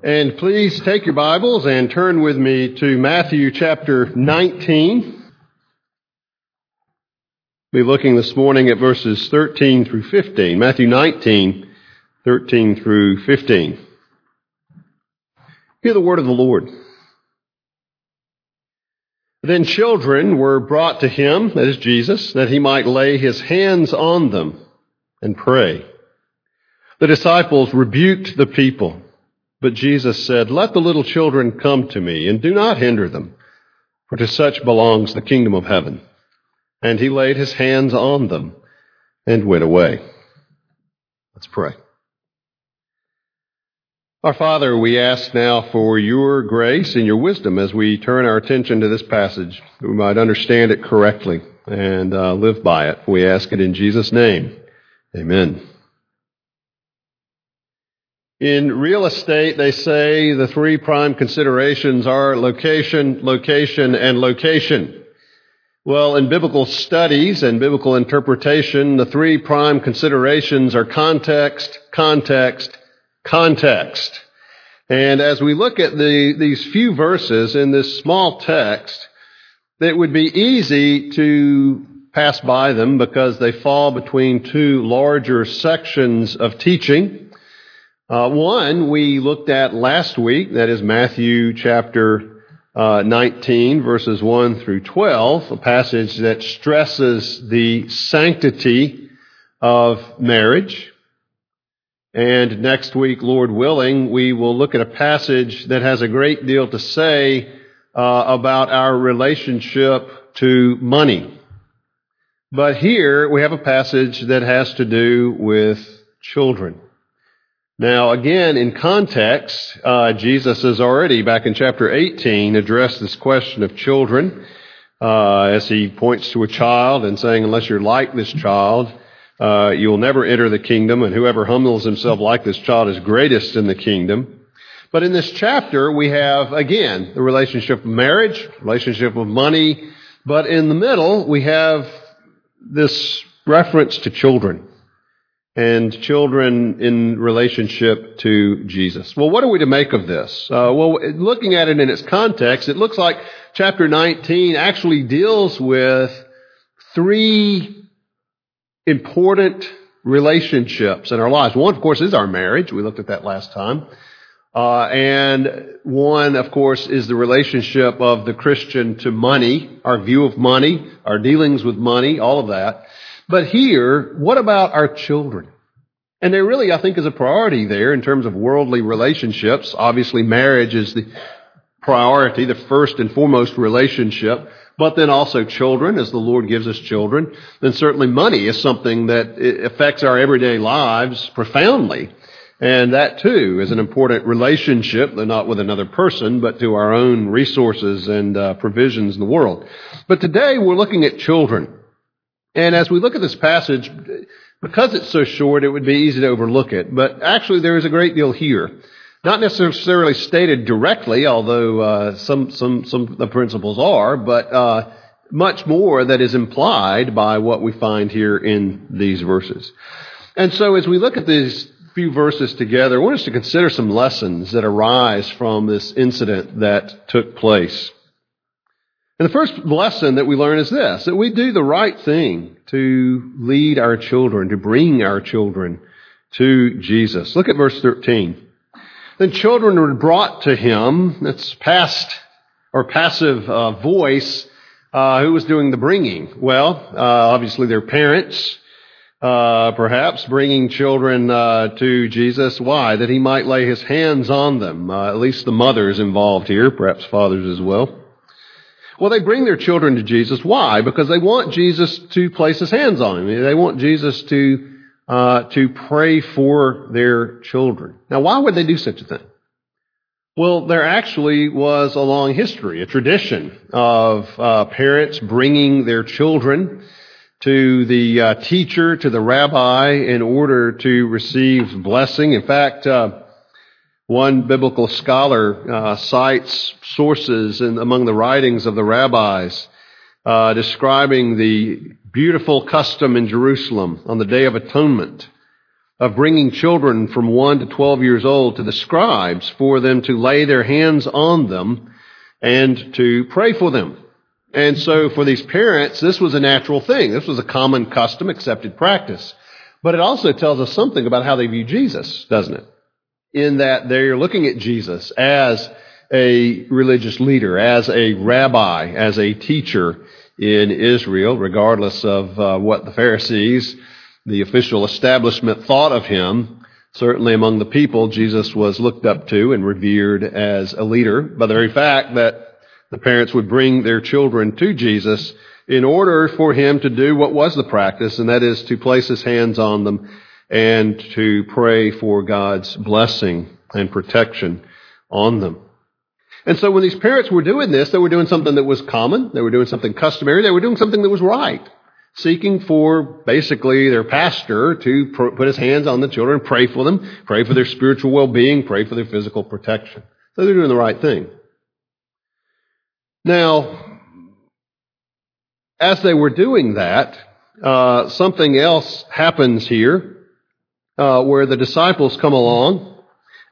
And please take your Bibles and turn with me to Matthew chapter 19. We'll be looking this morning at verses 13 through 15. Matthew 19, 13 through 15. Hear the word of the Lord. Then children were brought to him, that is Jesus, that he might lay his hands on them and pray. The disciples rebuked the people. But Jesus said, Let the little children come to me, and do not hinder them, for to such belongs the kingdom of heaven. And he laid his hands on them and went away. Let's pray. Our Father, we ask now for your grace and your wisdom as we turn our attention to this passage, that we might understand it correctly and uh, live by it. We ask it in Jesus' name. Amen. In real estate, they say the three prime considerations are location, location, and location. Well, in biblical studies and biblical interpretation, the three prime considerations are context, context, context. And as we look at the, these few verses in this small text, it would be easy to pass by them because they fall between two larger sections of teaching. Uh, one we looked at last week, that is Matthew chapter uh, 19, verses 1 through 12, a passage that stresses the sanctity of marriage. And next week, Lord willing, we will look at a passage that has a great deal to say uh, about our relationship to money. But here we have a passage that has to do with children. Now, again, in context, uh, Jesus has already, back in chapter 18, addressed this question of children uh, as he points to a child and saying, unless you're like this child, uh, you'll never enter the kingdom, and whoever humbles himself like this child is greatest in the kingdom. But in this chapter, we have, again, the relationship of marriage, relationship of money, but in the middle, we have this reference to children and children in relationship to Jesus. Well, what are we to make of this? Uh, well, looking at it in its context, it looks like chapter 19 actually deals with three important relationships in our lives. One, of course, is our marriage. We looked at that last time. Uh, and one, of course, is the relationship of the Christian to money, our view of money, our dealings with money, all of that. But here, what about our children? And there really, I think, is a priority there in terms of worldly relationships. Obviously, marriage is the priority, the first and foremost relationship. But then also children, as the Lord gives us children. Then certainly money is something that affects our everyday lives profoundly. And that too is an important relationship, though not with another person, but to our own resources and uh, provisions in the world. But today we're looking at children. And as we look at this passage, because it's so short, it would be easy to overlook it. But actually, there is a great deal here. Not necessarily stated directly, although uh, some, some, some of the principles are, but uh, much more that is implied by what we find here in these verses. And so as we look at these few verses together, I want us to consider some lessons that arise from this incident that took place. And the first lesson that we learn is this, that we do the right thing to lead our children, to bring our children to Jesus. Look at verse 13. Then children were brought to him, that's past or passive uh, voice, uh, who was doing the bringing? Well, uh, obviously their parents, uh, perhaps bringing children uh, to Jesus. Why? That he might lay his hands on them. Uh, at least the mothers involved here, perhaps fathers as well. Well, they bring their children to Jesus. Why? Because they want Jesus to place his hands on them. They want Jesus to, uh, to pray for their children. Now, why would they do such a thing? Well, there actually was a long history, a tradition of uh, parents bringing their children to the uh, teacher, to the rabbi, in order to receive blessing. In fact, uh, one biblical scholar uh, cites sources in, among the writings of the rabbis uh, describing the beautiful custom in Jerusalem on the Day of Atonement of bringing children from 1 to 12 years old to the scribes for them to lay their hands on them and to pray for them. And so for these parents, this was a natural thing. This was a common custom, accepted practice. But it also tells us something about how they view Jesus, doesn't it? In that they're looking at Jesus as a religious leader, as a rabbi, as a teacher in Israel, regardless of uh, what the Pharisees the official establishment thought of him. Certainly among the people, Jesus was looked up to and revered as a leader by the very fact that the parents would bring their children to Jesus in order for him to do what was the practice, and that is to place his hands on them and to pray for God's blessing and protection on them. And so when these parents were doing this, they were doing something that was common, they were doing something customary, they were doing something that was right seeking for basically their pastor to put his hands on the children, pray for them, pray for their spiritual well-being, pray for their physical protection. So they're doing the right thing. Now, as they were doing that, uh, something else happens here uh, where the disciples come along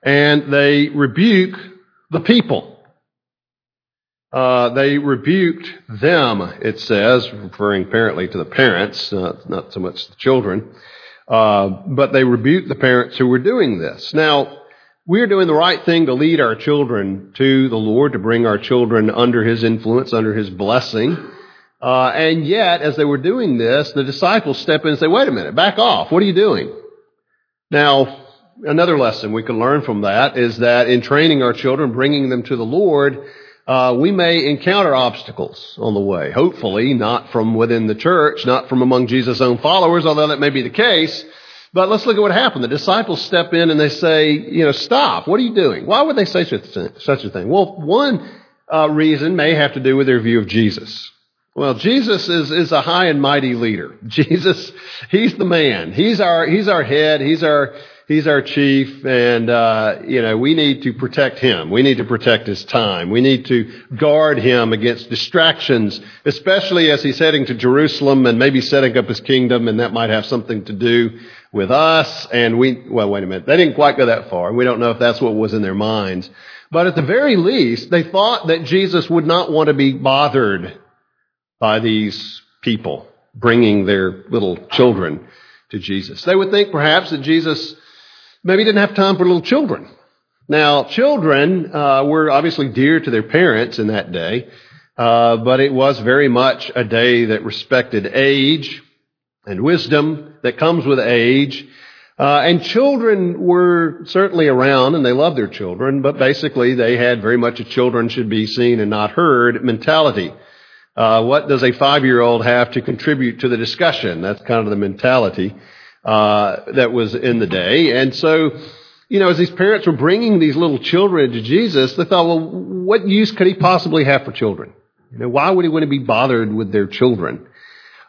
and they rebuke the people. Uh, they rebuked them, it says, referring apparently to the parents, uh, not so much the children, uh, but they rebuked the parents who were doing this. Now, we're doing the right thing to lead our children to the Lord, to bring our children under His influence, under His blessing. Uh, and yet, as they were doing this, the disciples step in and say, wait a minute, back off. What are you doing? Now, another lesson we can learn from that is that in training our children, bringing them to the Lord, uh, we may encounter obstacles on the way. Hopefully, not from within the church, not from among Jesus' own followers, although that may be the case. But let's look at what happened. The disciples step in and they say, you know, stop. What are you doing? Why would they say such a thing? Well, one uh, reason may have to do with their view of Jesus. Well, Jesus is, is a high and mighty leader. Jesus, he's the man. He's our, he's our head. He's our, he's our chief, and uh, you know we need to protect him. We need to protect his time. We need to guard him against distractions, especially as he's heading to Jerusalem and maybe setting up his kingdom, and that might have something to do with us. And we, well, wait a minute, they didn't quite go that far, we don't know if that's what was in their minds. But at the very least, they thought that Jesus would not want to be bothered by these people bringing their little children to Jesus. They would think perhaps that Jesus maybe didn't have time for little children. Now, children uh, were obviously dear to their parents in that day, uh, but it was very much a day that respected age and wisdom that comes with age. Uh, and children were certainly around and they loved their children, but basically they had very much a children should be seen and not heard mentality. Uh, what does a five-year-old have to contribute to the discussion? That's kind of the mentality uh, that was in the day. And so, you know, as these parents were bringing these little children to Jesus, they thought, well, what use could he possibly have for children? You know, why would he want to be bothered with their children?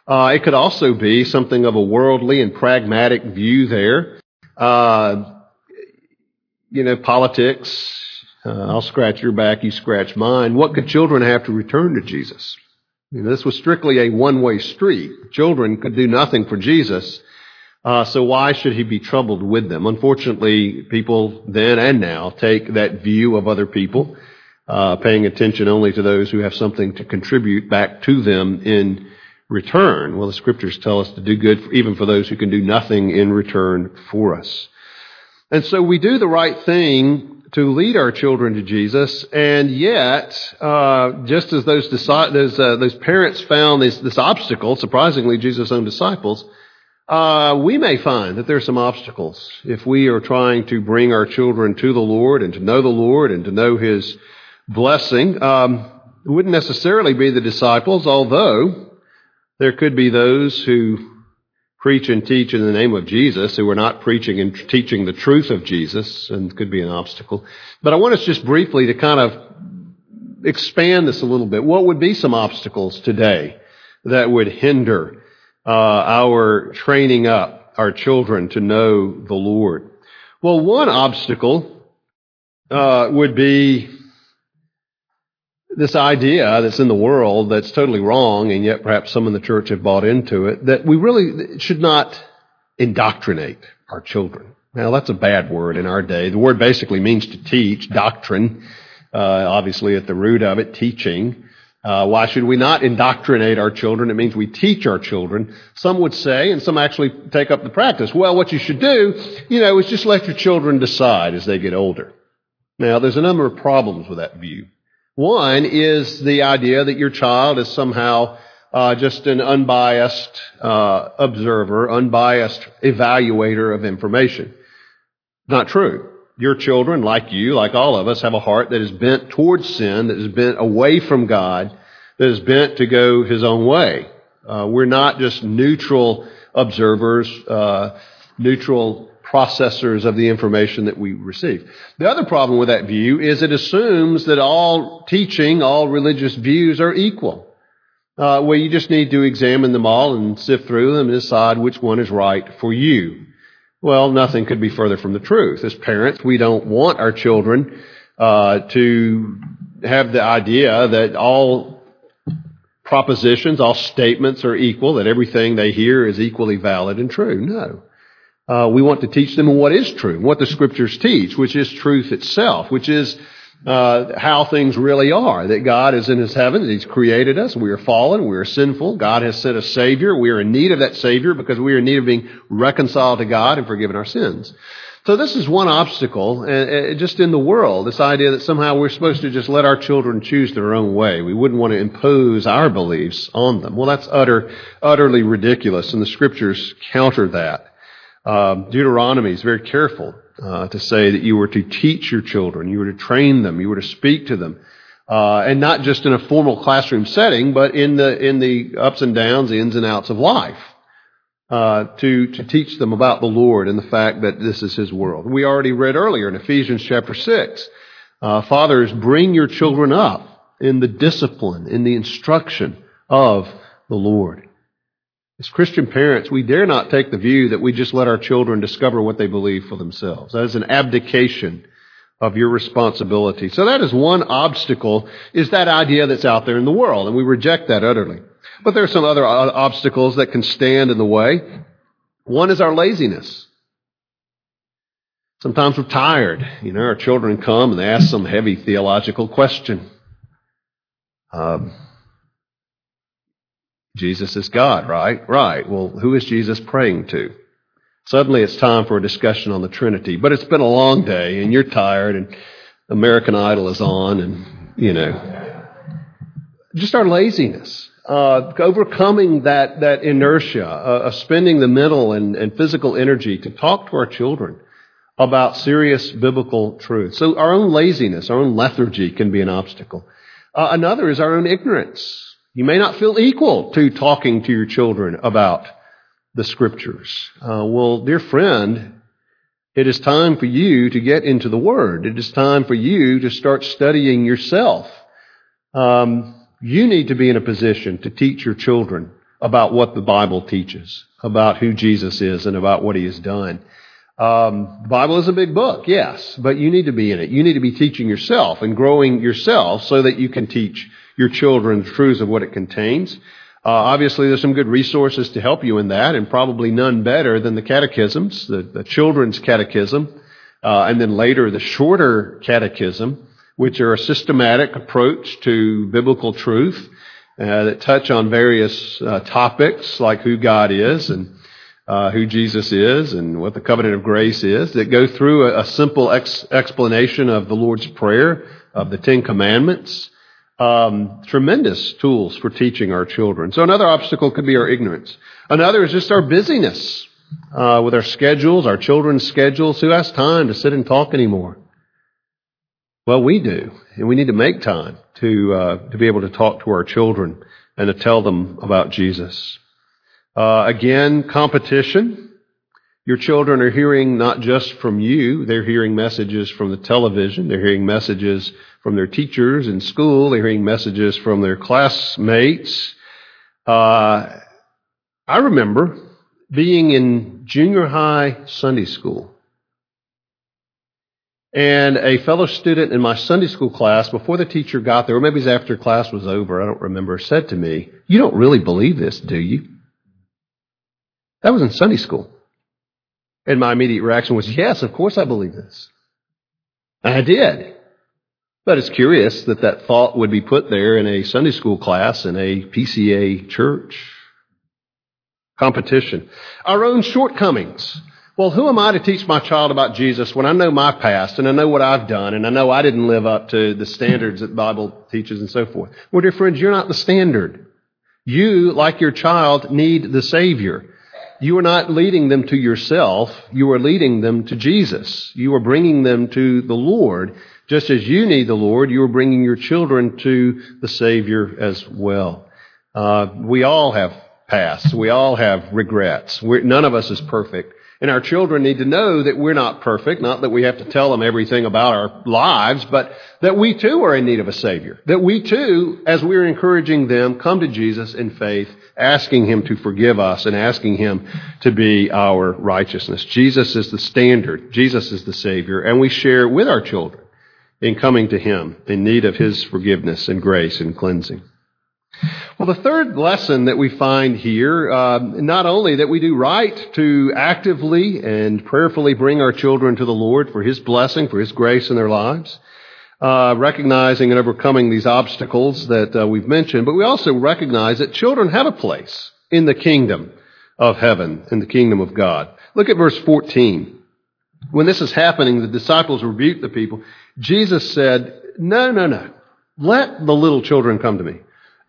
Uh, it could also be something of a worldly and pragmatic view there. Uh, you know, politics. Uh, I'll scratch your back, you scratch mine. What could children have to return to Jesus? This was strictly a one-way street. Children could do nothing for Jesus. Uh, so why should he be troubled with them? Unfortunately, people then and now take that view of other people, uh, paying attention only to those who have something to contribute back to them in return. Well, the scriptures tell us to do good even for those who can do nothing in return for us. And so we do the right thing to lead our children to Jesus, and yet, uh, just as those, those, uh, those parents found this, this obstacle, surprisingly, Jesus' own disciples, uh, we may find that there are some obstacles if we are trying to bring our children to the Lord and to know the Lord and to know His blessing. Um, it wouldn't necessarily be the disciples, although there could be those who preach and teach in the name of Jesus, who are not preaching and teaching the truth of Jesus, and could be an obstacle. But I want us just briefly to kind of expand this a little bit. What would be some obstacles today that would hinder uh, our training up our children to know the Lord? Well, one obstacle uh, would be this idea that's in the world that's totally wrong, and yet perhaps some in the church have bought into it, that we really should not indoctrinate our children. Now, that's a bad word in our day. The word basically means to teach, doctrine, uh, obviously at the root of it, teaching. Uh, why should we not indoctrinate our children? It means we teach our children. Some would say, and some actually take up the practice, well, what you should do, you know, is just let your children decide as they get older. Now, there's a number of problems with that view. One is the idea that your child is somehow uh, just an unbiased uh, observer, unbiased evaluator of information. Not true. Your children, like you, like all of us, have a heart that is bent towards sin, that is bent away from God, that is bent to go his own way. Uh, we're not just neutral observers, uh, neutral processors of the information that we receive. The other problem with that view is it assumes that all teaching, all religious views are equal. Uh, well, you just need to examine them all and sift through them and decide which one is right for you. Well, nothing could be further from the truth. As parents, we don't want our children uh, to have the idea that all propositions, all statements are equal, that everything they hear is equally valid and true. No. Uh, we want to teach them what is true, what the scriptures teach, which is truth itself, which is uh, how things really are. That God is in His heavens, He's created us. We are fallen, we are sinful. God has sent a Savior. We are in need of that Savior because we are in need of being reconciled to God and forgiven our sins. So this is one obstacle, uh, just in the world. This idea that somehow we're supposed to just let our children choose their own way. We wouldn't want to impose our beliefs on them. Well, that's utter, utterly ridiculous, and the Scriptures counter that. Um, Deuteronomy is very careful uh, to say that you were to teach your children, you were to train them, you were to speak to them, uh, and not just in a formal classroom setting, but in the in the ups and downs, the ins and outs of life, uh, to to teach them about the Lord and the fact that this is His world. We already read earlier in Ephesians chapter six, uh, fathers, bring your children up in the discipline, in the instruction of the Lord. As Christian parents, we dare not take the view that we just let our children discover what they believe for themselves. That is an abdication of your responsibility. So that is one obstacle, is that idea that's out there in the world, and we reject that utterly. But there are some other obstacles that can stand in the way. One is our laziness. Sometimes we're tired. You know, our children come and they ask some heavy theological question. Um, Jesus is God, right? Right. Well, who is Jesus praying to? Suddenly it's time for a discussion on the Trinity. But it's been a long day and you're tired and American Idol is on and, you know, just our laziness. Uh, overcoming that, that inertia uh, of spending the mental and, and physical energy to talk to our children about serious biblical truth. So our own laziness, our own lethargy can be an obstacle. Uh, another is our own ignorance. You may not feel equal to talking to your children about the scriptures. Uh, well, dear friend, it is time for you to get into the Word. It is time for you to start studying yourself. Um, you need to be in a position to teach your children about what the Bible teaches, about who Jesus is, and about what He has done. Um, the Bible is a big book, yes, but you need to be in it. You need to be teaching yourself and growing yourself so that you can teach your children the truths of what it contains. Uh, obviously, there's some good resources to help you in that, and probably none better than the catechisms, the, the children's catechism, uh, and then later the shorter catechism, which are a systematic approach to biblical truth uh, that touch on various uh, topics like who God is and uh, who Jesus is and what the covenant of grace is, that go through a, a simple ex- explanation of the Lord's Prayer, of the Ten Commandments, um, tremendous tools for teaching our children. So another obstacle could be our ignorance. Another is just our busyness uh, with our schedules, our children's schedules. Who has time to sit and talk anymore? Well, we do, and we need to make time to uh, to be able to talk to our children and to tell them about Jesus. Uh, again, competition. Your children are hearing not just from you, they're hearing messages from the television, they're hearing messages from their teachers in school, they're hearing messages from their classmates. Uh, I remember being in junior high Sunday school. And a fellow student in my Sunday school class, before the teacher got there, or maybe it was after class was over, I don't remember, said to me, You don't really believe this, do you? That was in Sunday school. And my immediate reaction was, Yes, of course I believe this. And I did. But it's curious that that thought would be put there in a Sunday school class in a PCA church. Competition. Our own shortcomings. Well, who am I to teach my child about Jesus when I know my past and I know what I've done and I know I didn't live up to the standards that the Bible teaches and so forth? Well, dear friends, you're not the standard. You, like your child, need the Savior. You are not leading them to yourself. You are leading them to Jesus. You are bringing them to the Lord. Just as you need the Lord, you are bringing your children to the Savior as well. Uh, we all have pasts. We all have regrets. We're, none of us is perfect. And our children need to know that we're not perfect, not that we have to tell them everything about our lives, but that we too are in need of a Savior. That we too, as we're encouraging them, come to Jesus in faith, asking Him to forgive us and asking Him to be our righteousness. Jesus is the standard. Jesus is the Savior, and we share with our children in coming to Him in need of His forgiveness and grace and cleansing. Well, the third lesson that we find here, uh, not only that we do right to actively and prayerfully bring our children to the Lord for His blessing, for His grace in their lives, uh, recognizing and overcoming these obstacles that uh, we've mentioned, but we also recognize that children have a place in the kingdom of heaven, in the kingdom of God. Look at verse 14. When this is happening, the disciples rebuke the people. Jesus said, No, no, no. Let the little children come to me.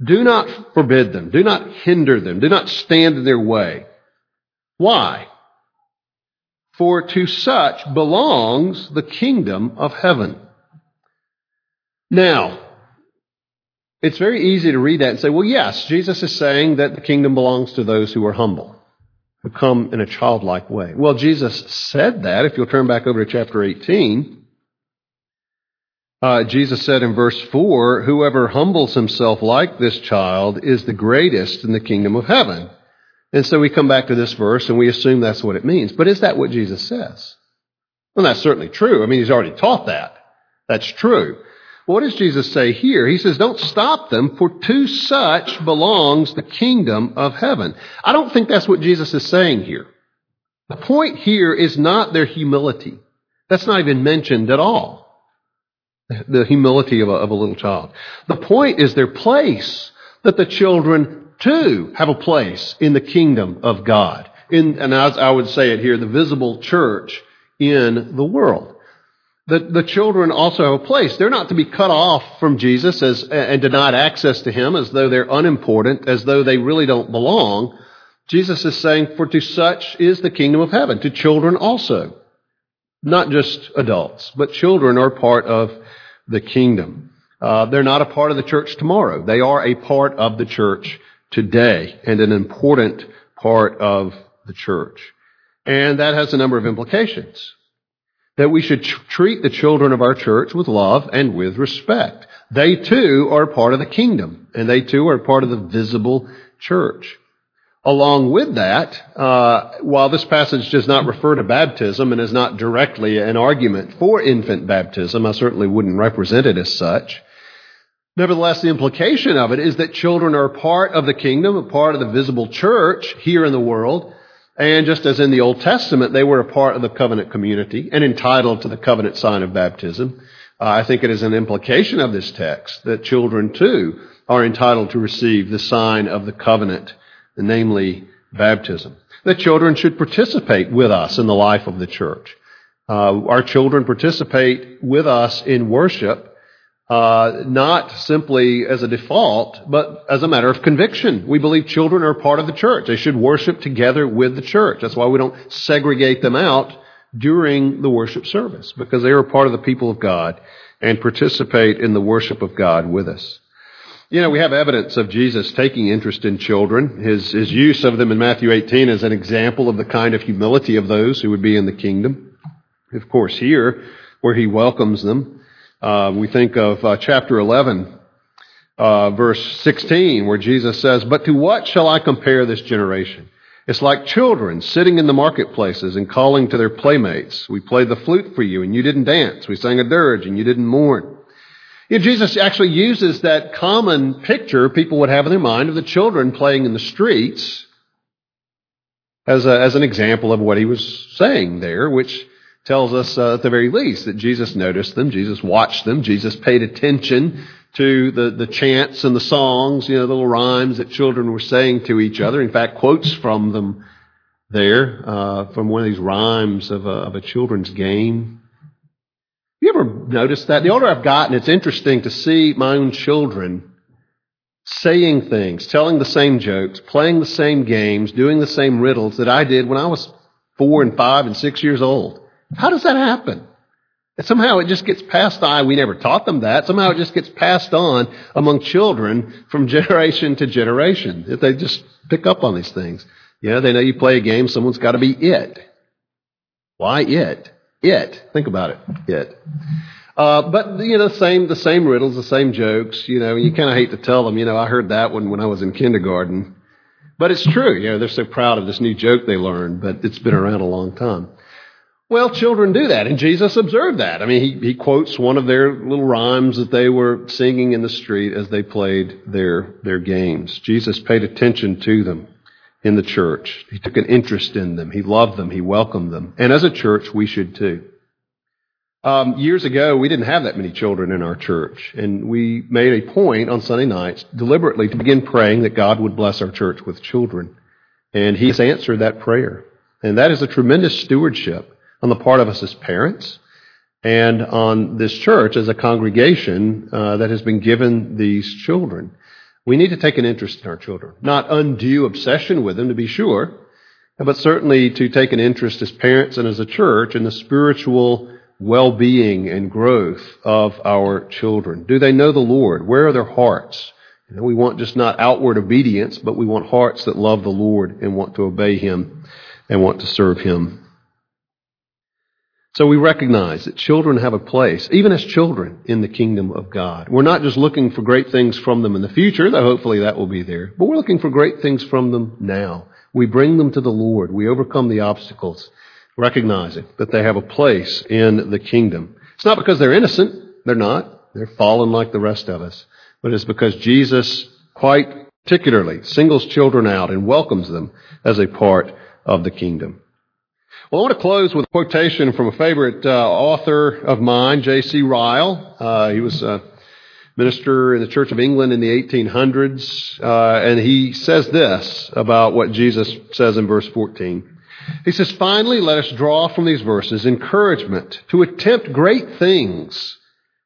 Do not forbid them. Do not hinder them. Do not stand in their way. Why? For to such belongs the kingdom of heaven. Now, it's very easy to read that and say, well, yes, Jesus is saying that the kingdom belongs to those who are humble, who come in a childlike way. Well, Jesus said that, if you'll turn back over to chapter 18. Uh, Jesus said in verse 4 Whoever humbles himself like this child is the greatest in the kingdom of heaven. And so we come back to this verse and we assume that's what it means. But is that what Jesus says? Well, that's certainly true. I mean, he's already taught that. That's true. What does Jesus say here? He says, Don't stop them, for to such belongs the kingdom of heaven. I don't think that's what Jesus is saying here. The point here is not their humility. That's not even mentioned at all the humility of a, of a little child. The point is their place, that the children too have a place in the kingdom of God. In, and as I would say it here, the visible church in the world. The, the children also have a place. They're not to be cut off from Jesus as, and denied access to Him as though they're unimportant, as though they really don't belong. Jesus is saying, for to such is the kingdom of heaven, to children also. Not just adults, but children are part of the kingdom. Uh, they're not a part of the church tomorrow. They are a part of the church today and an important part of the church. And that has a number of implications. That we should tr- treat the children of our church with love and with respect. They too are part of the kingdom, and they too are part of the visible church. Along with that, uh, while this passage does not refer to baptism and is not directly an argument for infant baptism, I certainly wouldn't represent it as such. Nevertheless, the implication of it is that children are part of the kingdom, a part of the visible church here in the world. And just as in the Old Testament, they were a part of the covenant community and entitled to the covenant sign of baptism. Uh, I think it is an implication of this text that children too are entitled to receive the sign of the covenant namely baptism. The children should participate with us in the life of the church. Uh, our children participate with us in worship, uh, not simply as a default, but as a matter of conviction. We believe children are part of the church. They should worship together with the church. That's why we don't segregate them out during the worship service, because they are part of the people of God and participate in the worship of God with us. You know, we have evidence of Jesus taking interest in children. His, his use of them in Matthew 18 is an example of the kind of humility of those who would be in the kingdom. Of course, here, where he welcomes them, uh, we think of uh, chapter 11, uh, verse 16, where Jesus says, But to what shall I compare this generation? It's like children sitting in the marketplaces and calling to their playmates. We played the flute for you and you didn't dance. We sang a dirge and you didn't mourn. You know, Jesus actually uses that common picture people would have in their mind of the children playing in the streets as, a, as an example of what he was saying there, which tells us uh, at the very least that Jesus noticed them, Jesus watched them, Jesus paid attention to the, the chants and the songs, you know, the little rhymes that children were saying to each other. In fact, quotes from them there, uh, from one of these rhymes of a, of a children's game. You ever noticed that? The older I've gotten, it's interesting to see my own children saying things, telling the same jokes, playing the same games, doing the same riddles that I did when I was four and five and six years old. How does that happen? And somehow it just gets passed on. We never taught them that. Somehow it just gets passed on among children from generation to generation. If they just pick up on these things. You know, they know you play a game, someone's got to be it. Why it? It. Think about it. It. Uh, but you know, same the same riddles, the same jokes. You know, you kind of hate to tell them. You know, I heard that one when I was in kindergarten, but it's true. You know, they're so proud of this new joke they learned, but it's been around a long time. Well, children do that, and Jesus observed that. I mean, he, he quotes one of their little rhymes that they were singing in the street as they played their their games. Jesus paid attention to them in the church. He took an interest in them. He loved them. He welcomed them. And as a church, we should too. Um, years ago, we didn't have that many children in our church, and we made a point on Sunday nights deliberately to begin praying that God would bless our church with children. And He has answered that prayer. And that is a tremendous stewardship on the part of us as parents and on this church as a congregation uh, that has been given these children. We need to take an interest in our children. Not undue obsession with them, to be sure, but certainly to take an interest as parents and as a church in the spiritual well being and growth of our children. Do they know the Lord? Where are their hearts? You know, we want just not outward obedience, but we want hearts that love the Lord and want to obey Him and want to serve Him. So we recognize that children have a place, even as children, in the kingdom of God. We're not just looking for great things from them in the future, though hopefully that will be there, but we're looking for great things from them now. We bring them to the Lord. We overcome the obstacles, recognizing that they have a place in the kingdom. It's not because they're innocent. They're not. They're fallen like the rest of us. But it's because Jesus quite particularly singles children out and welcomes them as a part of the kingdom. Well, I want to close with a quotation from a favorite uh, author of mine, J.C. Ryle. Uh, he was a minister in the Church of England in the 1800s, uh, and he says this about what Jesus says in verse 14. He says, Finally, let us draw from these verses encouragement to attempt great things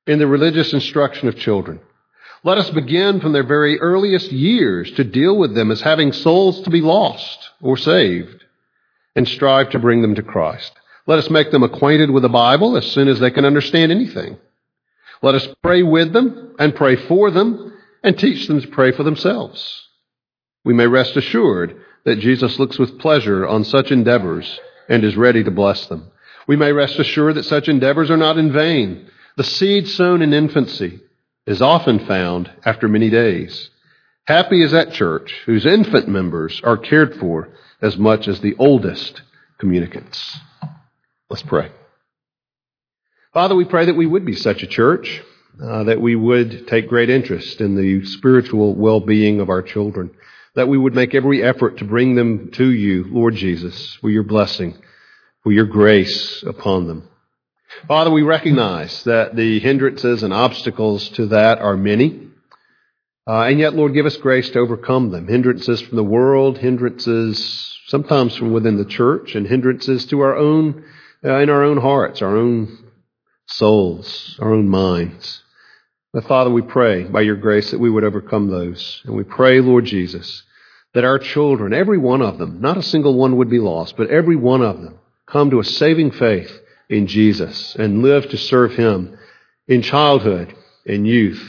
in the religious instruction of children. Let us begin from their very earliest years to deal with them as having souls to be lost or saved and strive to bring them to Christ. Let us make them acquainted with the Bible as soon as they can understand anything. Let us pray with them and pray for them and teach them to pray for themselves. We may rest assured that Jesus looks with pleasure on such endeavors and is ready to bless them. We may rest assured that such endeavors are not in vain. The seed sown in infancy is often found after many days. Happy is that church whose infant members are cared for as much as the oldest communicants. Let's pray. Father, we pray that we would be such a church, uh, that we would take great interest in the spiritual well-being of our children, that we would make every effort to bring them to you, Lord Jesus, for your blessing, for your grace upon them. Father, we recognize that the hindrances and obstacles to that are many. Uh, and yet, Lord, give us grace to overcome them. Hindrances from the world, hindrances sometimes from within the church, and hindrances to our own, uh, in our own hearts, our own souls, our own minds. But Father, we pray by your grace that we would overcome those. And we pray, Lord Jesus, that our children, every one of them, not a single one would be lost, but every one of them come to a saving faith in Jesus and live to serve him in childhood, in youth,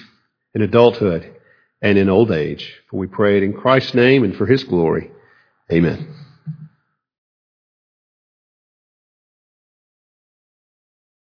in adulthood, and in old age. For we pray it in Christ's name and for his glory. Amen.